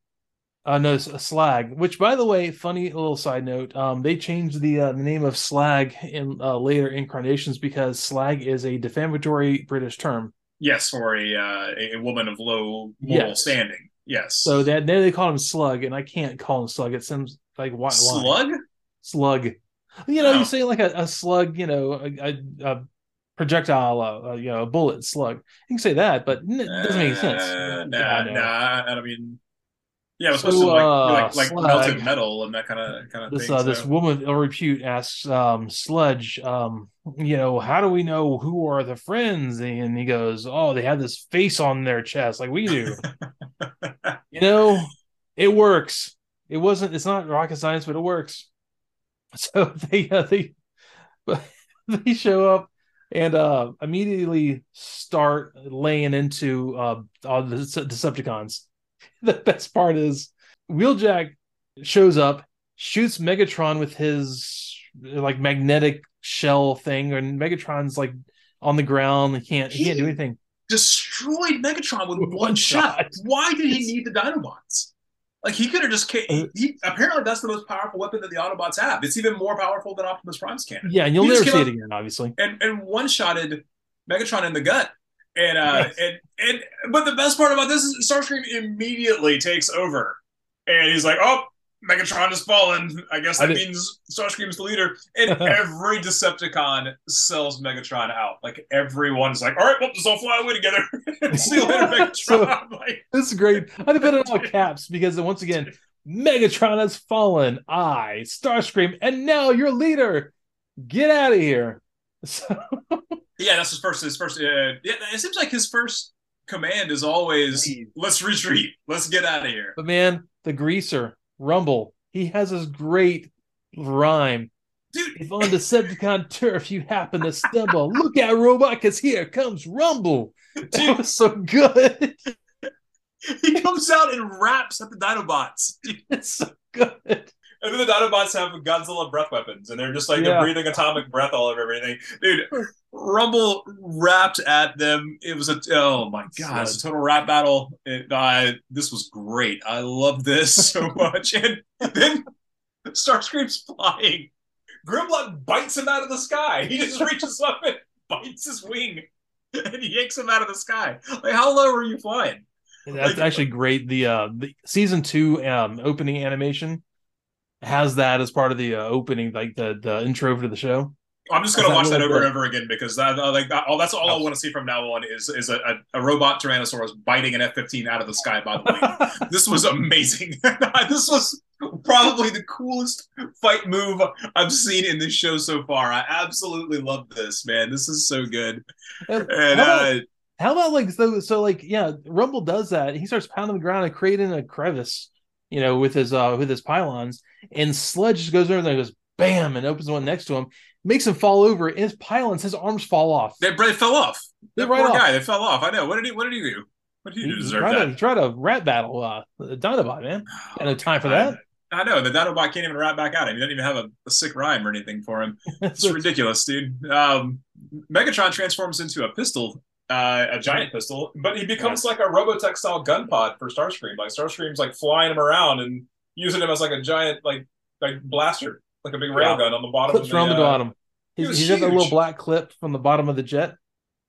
uh no s- slag which by the way funny little side note um they changed the uh, the name of slag in uh, later incarnations because slag is a defamatory british term Yes, for a uh, a a woman of low moral Yes. standing. Yes. so that now they call him slug and i can't call him slug it seems like why, slug. slug you know Oh. you say like a, a slug you know a, a, a projectile uh, uh, you know a bullet slug you can say that but it doesn't make sense Uh, Yeah, nah, I nah. I mean, yeah, it was So, supposed to like uh, like like melted metal and that kind of kind of this thing. uh, so. this woman of ill repute asks um, Sludge, um, you know, how do we know who are the friends? And he goes, oh, they have this face on their chest like we do. *laughs* *laughs* you know, it works. It wasn't. It's not rocket science, but it works. *laughs* So they uh, they *laughs* they show up and uh immediately start laying into uh all the Dece- Decepticons. The best part is Wheeljack shows up, shoots Megatron with his like magnetic shell thing, and Megatron's like on the ground. He can't he can't do anything. Destroyed Megatron with With one, one shot. shot. Why did he need the Dinobots? Like he could have just. ca- He, he- apparently, that's the most powerful weapon that the Autobots have. It's even more powerful than Optimus Prime's cannon. Yeah, and you'll He never see it again, obviously. and and one shotted Megatron in the gut. And uh Yes. and and but the best part about this is Starscream immediately takes over. And he's like, Oh, Megatron has fallen. I guess that did- means Starscream's the leader. And *laughs* every Decepticon sells Megatron out. Like everyone's like, All right, well, let's all fly away together. *laughs* See you later, *laughs* Megatron. So- like, This is great. I put it in all caps because once again, Megatron has fallen. I, Starscream, and now your leader. Get out of here. So yeah, that's his first his first uh, yeah, it seems like his first command is always let's retreat. Let's get out of here. But man, the greaser, Rumble, he has this great rhyme. Dude, If on Decepticon *laughs* turf you happen to stumble, look out, robot, because here comes Rumble. That dude, was so good. *laughs* he comes out and raps at the Dinobots. *laughs* It's so good. And then the Dinobots have Godzilla breath weapons, and they're just like Yeah. they're breathing atomic breath all over everything. Dude, Rumble rapped at them. It was a oh my god, it's a total rap battle. It, uh, this was great. I love this *laughs* so much. And then Starscream's flying. Grimlock bites him out of the sky. He just reaches up and bites his wing and yanks him out of the sky. Like, how low are you flying? That's Like- actually great. The uh the season two um opening animation has that as part of the uh, opening, like the the intro to the show. I'm just gonna That watch that little over and over again because that, I like that, all, that's all I want to see from now on is is a, a, a robot Tyrannosaurus biting an F-15 out of the sky by the way. *laughs* this was amazing. *laughs* this was probably the coolest fight move I've seen in this show so far. I absolutely love this, man. This is so good. And And how, about, uh, how about like so so like yeah, Rumble does that. He starts pounding the ground and creating a crevice, you know, with his uh with his pylons, and Sludge just goes over there and goes bam and opens one next to him, makes him fall over, and his pylons, his arms fall off. they, they fell off. They right poor off. guy, they fell off. I know. What did he? What did he do? What did he, do to deserve that? to, tried to rat battle uh Dinobot, man. Got no time for that. I know the Dinobot can't even rap back at him. He doesn't even have a, a sick rhyme or anything for him. *laughs* It's ridiculous, dude. Um, Megatron transforms into a pistol, uh, a giant pistol, but he becomes like a Robotech style gun pod for Starscream. Like Starscream's like flying him around and using him as like a giant like like blaster, like a big Yeah. railgun on the bottom. clips of the, around the uh, bottom. he He's, he's got that little black clip from the bottom of the jet.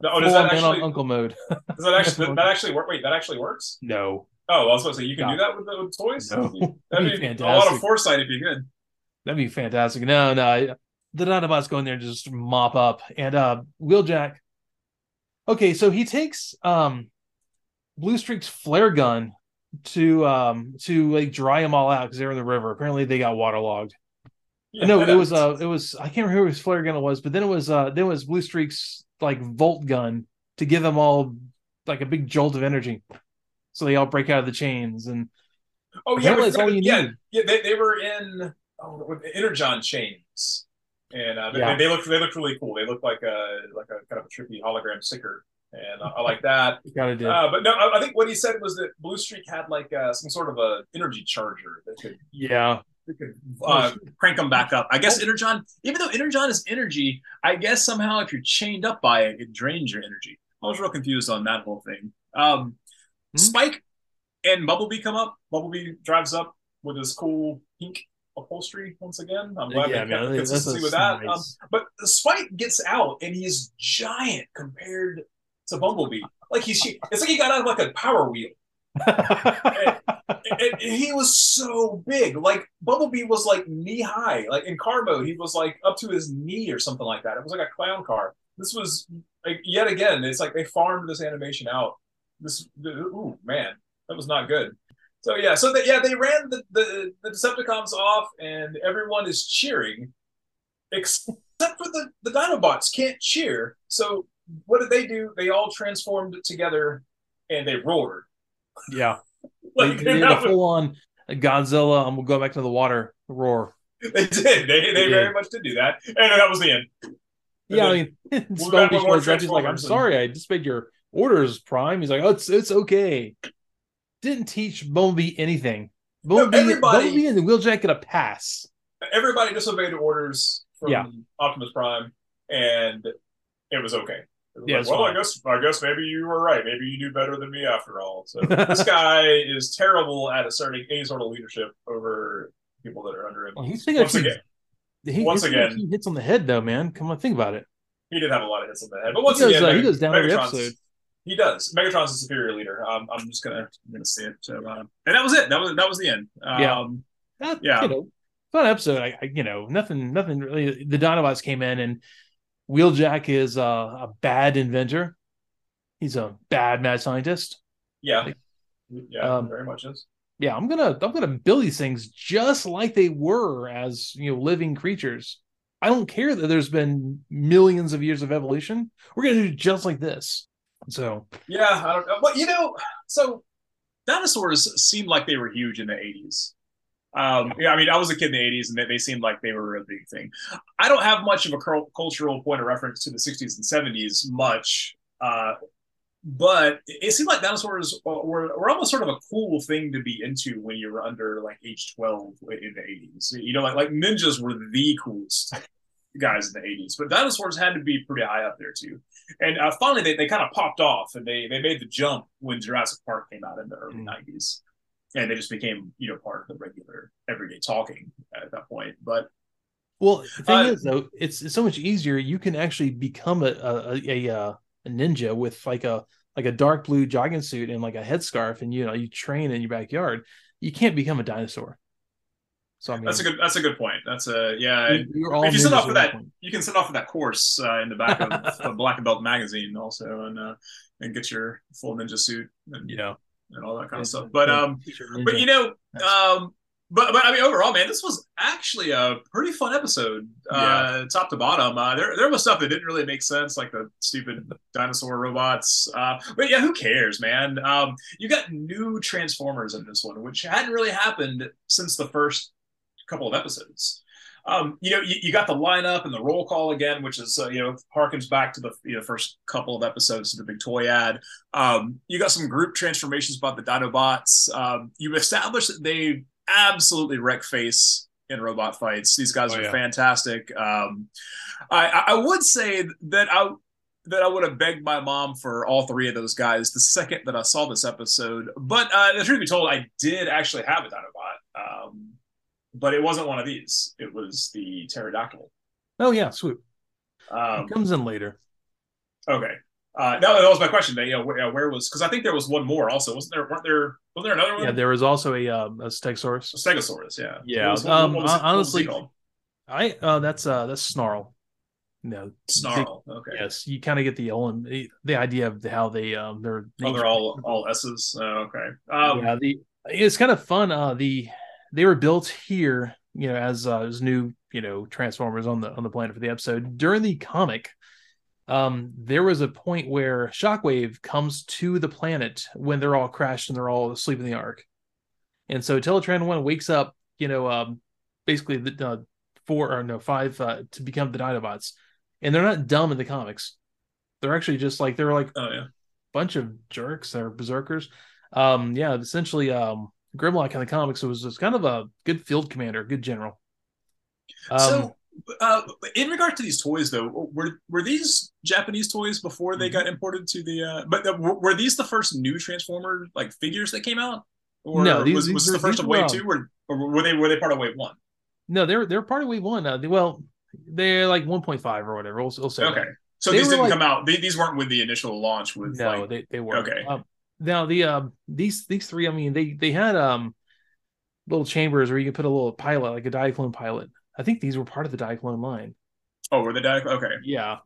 Oh, does that man on actually? Uncle mode. *laughs* Does that *laughs* actually? That actually work? Wait, that actually works? No, Oh, well, I was supposed to say you can No. do that with, the, with toys. no, That'd be fantastic. a lot of foresight if you could. That'd be fantastic. No, no, the Dinobots go in there and just mop up, and uh, Wheeljack. Okay, so he takes um, Blue Streak's flare gun to um to like dry them all out because they're in the river. Apparently, they got waterlogged. Yeah, *laughs* no, it was uh, it was I can't remember whose flare gun it was, but then it was uh, then it was Blue Streak's like volt gun to give them all like a big jolt of energy, so they all break out of the chains and Oh yeah, all you yeah, need. yeah. They, they were in oh, with the Energon chains, and uh, they, Yeah. they look they look really cool. They look like a like a kind of a trippy hologram sticker. and I, I like that. *laughs* Gotta do. Uh, but no, I, I think what he said was that Blue Streak had like uh, some sort of a energy charger that could yeah. that could uh, crank them back up. I guess Energon, even though Energon is energy, I guess somehow if you're chained up by it, it drains your energy. I was real confused on that whole thing. Um, Hmm. Spike and Bumblebee come up. Bumblebee drives up with his cool pink upholstery once again. I'm glad yeah, they kept consistency with that. Um, nice- but Spike gets out and he's giant compared to Bumblebee. Like he's, it's like he got out of like a Power Wheel. and, and he was so big. Like Bumblebee was like knee high. Like in car mode, he was like up to his knee or something like that. It was like a clown car. This was like yet again. It's like they farmed this animation out. This, ooh man, that was not good. So yeah, so that yeah, they ran the, the the Decepticons off, and everyone is cheering, except for the the Dinobots can't cheer. So what did they do? They all transformed together, and they roared. yeah. They, *laughs* Like they they, did a full on Godzilla, and we'll go back to the water roar. they did. They they did. very much did do that, and that was the end. Yeah, I mean, *laughs* we'll back Spelunky with more shows up. He's like, "I'm sorry, I disobeyed your orders, Prime." He's like, "Oh, it's it's okay." Didn't teach Bumblebee anything. Bumblebee, everybody- Bumblebee and the Wheeljack get a pass. Everybody disobeyed orders from Yeah. Optimus Prime, and it was okay. It was Yeah, like, well, I guess I guess maybe you were right. Maybe you knew better than me after all. So *laughs* this guy is terrible at asserting any sort of leadership over people that are under him. Well, he's thinking Once he, again, he, once again- he hits on the head though, man. Come on, think about it. he did have a lot of hits on the head, but once He goes, again, uh, he goes down every episode. He does. Megatron's a superior leader. Um, I'm just gonna I'm gonna say it. So, uh, and that was it. That was that was the end. Um, Yeah. That, Yeah. you know, fun episode. I, I, you know, nothing, nothing really. The Dinobots came in, and Wheeljack is uh, a bad inventor. He's a bad mad scientist. yeah, yeah, Um, very much is. Yeah, I'm gonna, I'm gonna build these things just like they were as you know, living creatures. I don't care that there's been millions of years of evolution. We're gonna do just like this. So Yeah, I don't know. But you know, so dinosaurs seemed like they were huge in the 80s. Um, yeah, I mean, I was a kid in the 80s and they, they seemed like they were a big thing. I don't have much of a cul- cultural point of reference to the 60s and 70s, much. Uh, but it it seemed like dinosaurs were, were almost sort of a cool thing to be into when you were under like age 12 in the 80s. You know, like, like ninjas were the coolest guys in the 80s, but dinosaurs had to be pretty high up there too. And uh, finally, they, they kind of popped off and they, they made the jump when Jurassic Park came out in the early Mm. 90s. And they just became, you know, part of the regular everyday talking at that point. But Well, the thing Uh, is, though, it's, it's so much easier. You can actually become a a, a a a ninja with like a like a dark blue jogging suit and like a headscarf, and you know you train in your backyard. You can't become a dinosaur. So I mean, that's a good that's a good point. That's a yeah. you- you're all if you send off for that, point. you can send off for that course uh, in the back of, *laughs* of Black Belt magazine also, and uh, and get your full ninja suit and, you know, and all that kind Yeah, of stuff. But yeah, um, but you know, um, but but I mean, overall, man, this was actually a pretty fun episode, uh, top to bottom. Uh, there there was stuff that didn't really make sense, like the stupid dinosaur robots. Uh, but yeah, who cares, man? Um, you got new Transformers in this one, which hadn't really happened since the first couple of episodes. Um, you know, you, you got the lineup and the roll call again, which is uh, you know harkens back to the you know first couple of episodes of the big toy ad. Um, you got some group transformations about the Dinobots. Um, you established that they absolutely wreck face in robot fights. These guys Oh, are yeah. fantastic. Um, I, I would say that I that I would have begged my mom for all three of those guys the second that I saw this episode. But uh, the truth be told, I did actually have a Dinobot, but it wasn't one of these. It was the pterodactyl. oh yeah, swoop Um, it comes in later. okay. Uh, no, that was my question. You know, where, where was because I think there was one more also. Wasn't there? Weren't there? Was there another one? Yeah, there was also a um, a Stegosaurus. Stegosaurus. Yeah. Yeah, was- um, what what honestly- I uh, that's uh, that's Snarl. No, Snarl. Okay. Yes, you kind of get the, the idea of how they um they're Oh, they're all all S's. Oh, okay. Um, yeah the it's kind of fun uh the they were built here you know as uh, as new you know transformers on the on the planet for the episode during the comic um there was a point where shockwave comes to the planet when they're all crashed and they're all asleep in the ark and so teletran 1 wakes up you know um basically the uh, four or no five uh, to become the dinobots and they're not dumb in the comics They're actually just like they're like Oh yeah. bunch of jerks or berserkers. Um, yeah, essentially, um, Grimlock in the comics was just kind of a good field commander, good general. Um, so, uh, in regard to these toys, though, were were these Japanese toys before they Mhm. got imported to the? Uh, but the, were these the first new Transformer like figures that came out, or No, these- was, these was were- the first these of Wave um, Two, or, or were they were they part of Wave One? no, they're they're part of Wave One. Uh, they- well, they're like 1.5 or whatever. We'll, we'll say that. Okay, so They these didn't like- come out. They, these weren't with the initial launch. With No, like, they they were okay. Um, now the um these these three, I mean, they they had um little chambers where you could put a little pilot, like a Diaclone pilot. I think these were part of the Diaclone line. oh, were the di- okay? Yeah,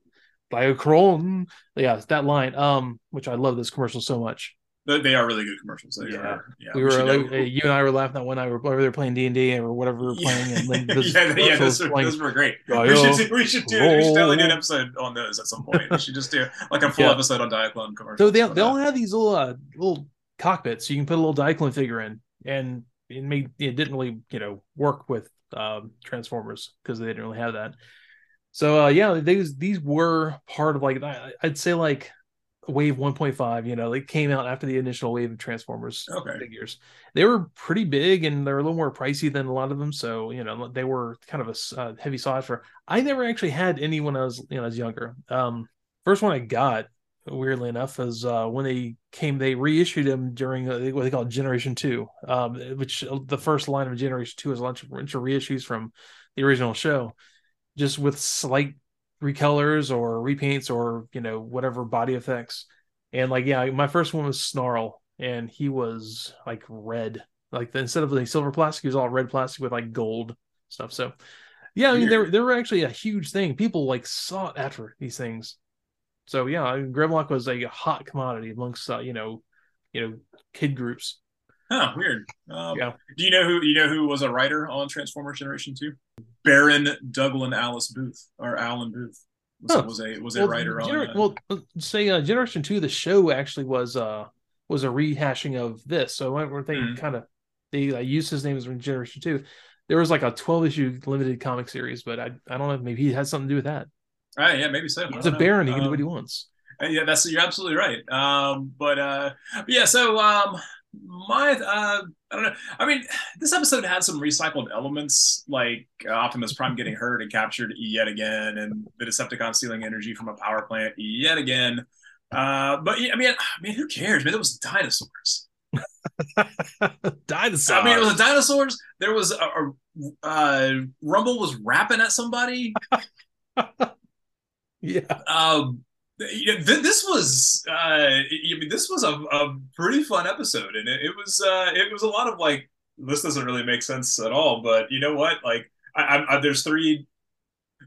Diaclone. Yeah, that line. Um, which I love this commercial so much. They, are really good commercials. They Yeah. are. Yeah, we were like, you and I were laughing that one night we were playing D and D or whatever we were playing, and then *laughs* this yeah, yeah, those, were- playing. those were great. Oh, we should do, we should do we should definitely do an episode on those at some point. We should just do like a full Yeah. episode on Diaclone commercials. So they they all have these little uh, little cockpits, so you can put a little Diaclone figure in, and it made it didn't really you know work with um, Transformers because they didn't really have that. So uh, yeah, these these were part of like I- I'd say like wave 1.5. You know, they came out after the initial wave of Transformers Okay. figures. They were pretty big and they're a little more pricey than a lot of them. So you know they were kind of a uh, heavy size for. I never actually had any when I was you know I was younger. Um, first one I got weirdly enough is uh, when they came they reissued them during uh, what they call Generation Two, um, which the first line of Generation Two is a bunch bunch of reissues from the original show, just with slight recolors or repaints or you know whatever body effects. And like yeah, my first one was Snarl, and he was like red, like the, instead of the silver plastic, he was all red plastic with like gold stuff. So yeah, I mean they were, they were actually a huge thing. People like sought after these things. So yeah, Grimlock was a hot commodity amongst uh, you know, you know, kid groups. Huh, weird. Um, Yeah. Do you know who you know who was a writer on Transformers Generation Two? Baron Douglas Alice Booth or Alan Booth was, Huh. was a was a Well, writer on. Uh, well, say uh, Generation Two, the show actually was uh was a rehashing of this. So I think Mhm. kind of they uh, used his name as Generation Two. There was like a twelve issue limited comic series, but I I don't know. Maybe he had something to do with that. right, yeah, maybe so. He's a know. Baron. He can do Um, what he wants. Uh, Yeah, that's you're absolutely right. Um, but uh, yeah, so um, my uh, I don't know. I mean, *sighs* this episode had some recycled elements, like uh, Optimus Prime getting hurt and captured yet again, and the Decepticon stealing energy from a power plant yet again. Uh, but I mean, *sighs* I mean, who cares? Man, it was dinosaurs. *laughs* Dinosaur. I mean, it was dinosaurs. There was a, a uh, Rumble was rapping at somebody. *laughs* yeah. um you know, th- this was uh i mean this was a, a pretty fun episode and it, it was uh it was a lot of like this doesn't really make sense at all but you know what? Like I, I, there's three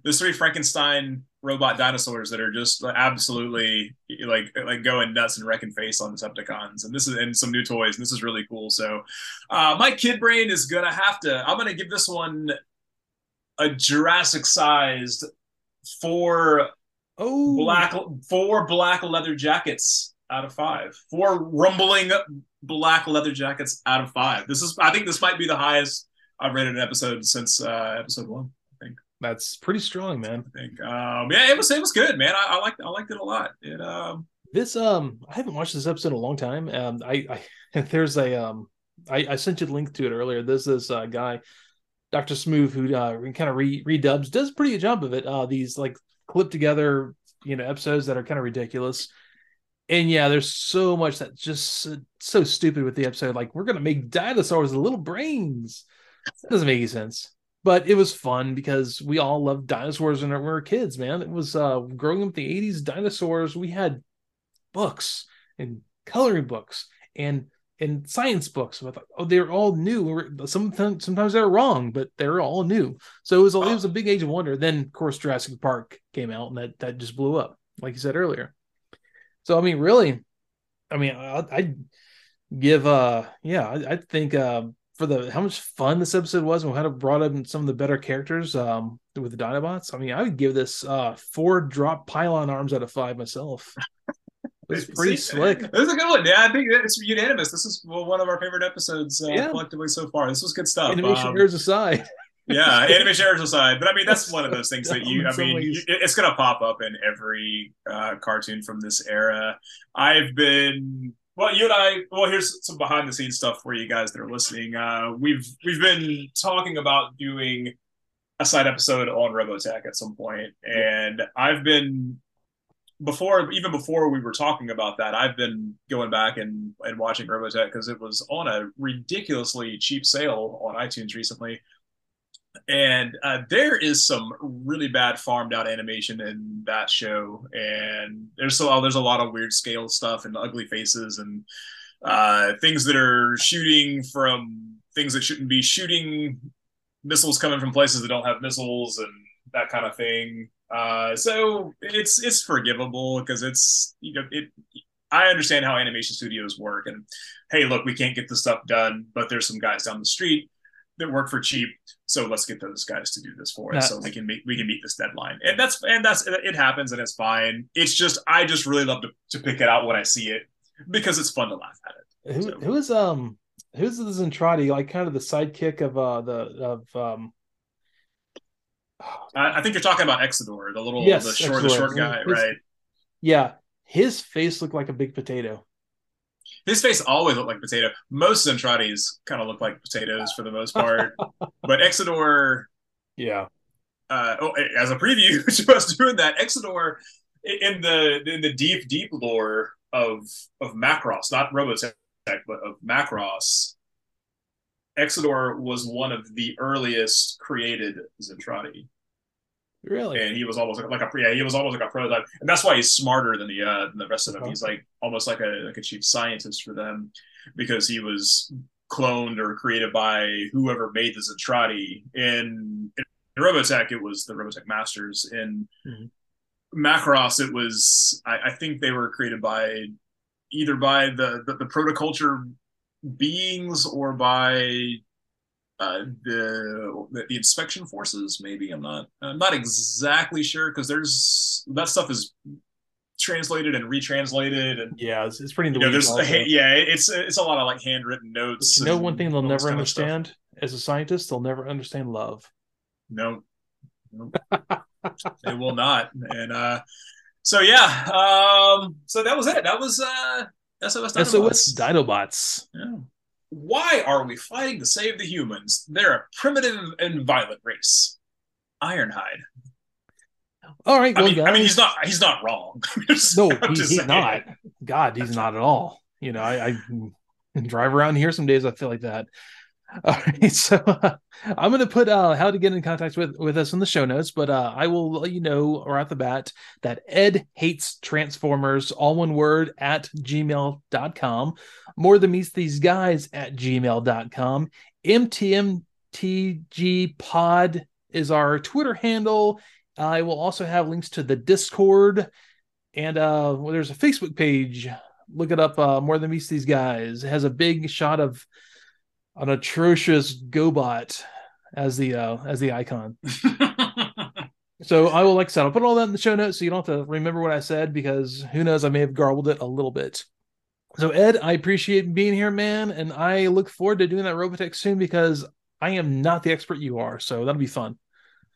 there's three frankenstein robot dinosaurs that are just absolutely like like going nuts and wrecking face on decepticons and this is and some new toys and this is really cool so uh my kid brain is gonna have to i'm gonna give this one a jurassic sized four Oh, black four black leather jackets out of five. Four rumbling black leather jackets out of five. This is I think this might be the highest I've rated an episode since uh episode one. I think that's pretty strong, man. I think. Um yeah, it was it was good, man. I, I liked I liked it a lot. It um This um, I haven't watched this episode in a long time. Um, I, I *laughs* there's a um, I, I sent you the link to it earlier. There's this uh, guy, Doctor Smooth, who uh, kind of re redubs, does a pretty good job of it. Uh, these like clipped together, you know, episodes that are kind of ridiculous. And yeah, there's so much that's just so, stupid with the episode. Like we're gonna make dinosaurs little brains. It doesn't make any sense. But it was fun because we all loved dinosaurs when we were kids, man. It was uh growing up in the 80s, dinosaurs, we had books and coloring books and and science books. I thought, oh, they're all new. Sometimes sometimes they're wrong, but they're all new. So it was a, it was a big age of wonder. Then of course Jurassic Park came out and that that just blew up, like you said earlier. So I mean, really, I mean, I, I'd give uh yeah, I, I think uh for the how much fun this episode was and kind of brought up some of the better characters um with the Dinobots. I mean, I would give this uh four drop pylon arms out of five myself. It was pretty see, slick. *laughs* This is a good one. Yeah, I think it's unanimous. This is one of our favorite episodes uh, Yeah. collectively so far. This was good stuff. Animation Um, errors aside. *laughs* yeah, animation errors aside, but I mean that's one of those things *laughs* that you. I mean, you, it's going to pop up in every uh, cartoon from this era. I've been well, you and I. Well, here's some behind the scenes stuff for you guys that are listening. Uh, we've we've been talking about doing a side episode on Robotech at some point, and I've been before even before we were talking about that, I've been going back and and watching Robotech because it was on a ridiculously cheap sale on iTunes recently. And uh, there is some really bad farmed out animation in that show. And there's so there's a lot of weird scale stuff and ugly faces and uh, things that are shooting from things that shouldn't be shooting missiles coming from places that don't have missiles and that kind of thing uh, so it's it's forgivable because it's you know it I understand how animation studios work and hey look we can't get the stuff done but there's some guys down the street that work for cheap. So let's get those guys to do this for us, so we can meet we can meet this deadline. And that's and that's it happens and it's fine. It's just I just really love to, to pick it out when I see it because it's fun to laugh at it. Who, so. who is um who's the Zentradi like kind of the sidekick of uh the of um I, I think you're talking about Exedore, the little yes, the short the short guy, his, right? Yeah, his face looked like a big potato. His face always looked like potato. Most Zentradis kind of look like potatoes for the most part, *laughs* but Exedore, yeah. Uh, oh, as a preview *laughs* to us doing that, Exodore in the in the deep deep lore of of Macross, not Robotech, but of Macross, Exedore was one of the earliest created Zentradi. Really? And he was almost like, like a yeah, he was almost like a prototype, and that's why he's smarter than the uh, than the rest of them. He's like almost like a like a chief scientist for them because he was cloned or created by whoever made the Zentradi. In, in Robotech, it was the Robotech Masters. In mm-hmm. Macross, it was I, I, think they were created by either by the the, the protoculture beings or by uh, the the inspection forces. Maybe I'm not I'm not exactly sure because there's that stuff is translated and retranslated and yeah it's, it's pretty you know, there's yeah it's it's a lot of like handwritten notes you know one thing they'll never understand? As a scientist they'll never understand love. No, no. *laughs* they will not and uh so yeah um so that was it. That was uh SOS Dinobots. SOS Dinobots. Yeah why are we fighting to save the humans? They're a primitive and violent race. Ironhide. All right, well, I, mean, I mean, he's not he's not wrong. *laughs* no, he, he's not. God, he's not at all. You know, I, I drive around here some days. I feel like that. All right, *laughs* so uh, I'm going to put uh, how to get in contact with with us in the show notes, but uh, I will let you know right off the bat that Ed hates Transformers, all one word at gmail.com. More than meets these guys at gmail.com. MTMTG Pod is our Twitter handle. I will also have links to the Discord and uh, well, there's a Facebook page. Look it up. Uh, More than meets these guys. It has a big shot of an atrocious GoBot as the uh, as the icon. *laughs* so I will like I said, I'll put all that in the show notes so you don't have to remember what I said because who knows, I may have garbled it a little bit. So Ed, I appreciate being here, man, and I look forward to doing that Robotech soon because I am not the expert you are, so that'll be fun.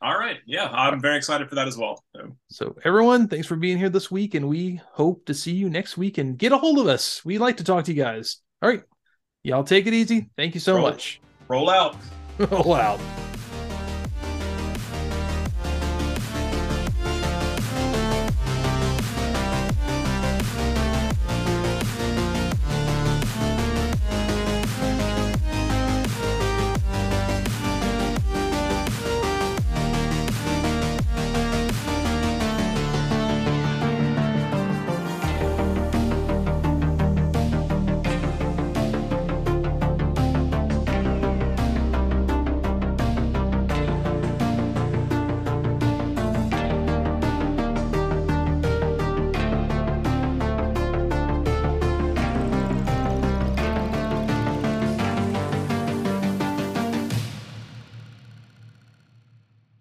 All right, yeah, I'm very excited for that as well. So. so everyone, thanks for being here this week, and we hope to see you next week. And get a hold of us. We like to talk to you guys. All right. Y'all take it easy. Thank you so roll, much. Roll out. *laughs* roll out.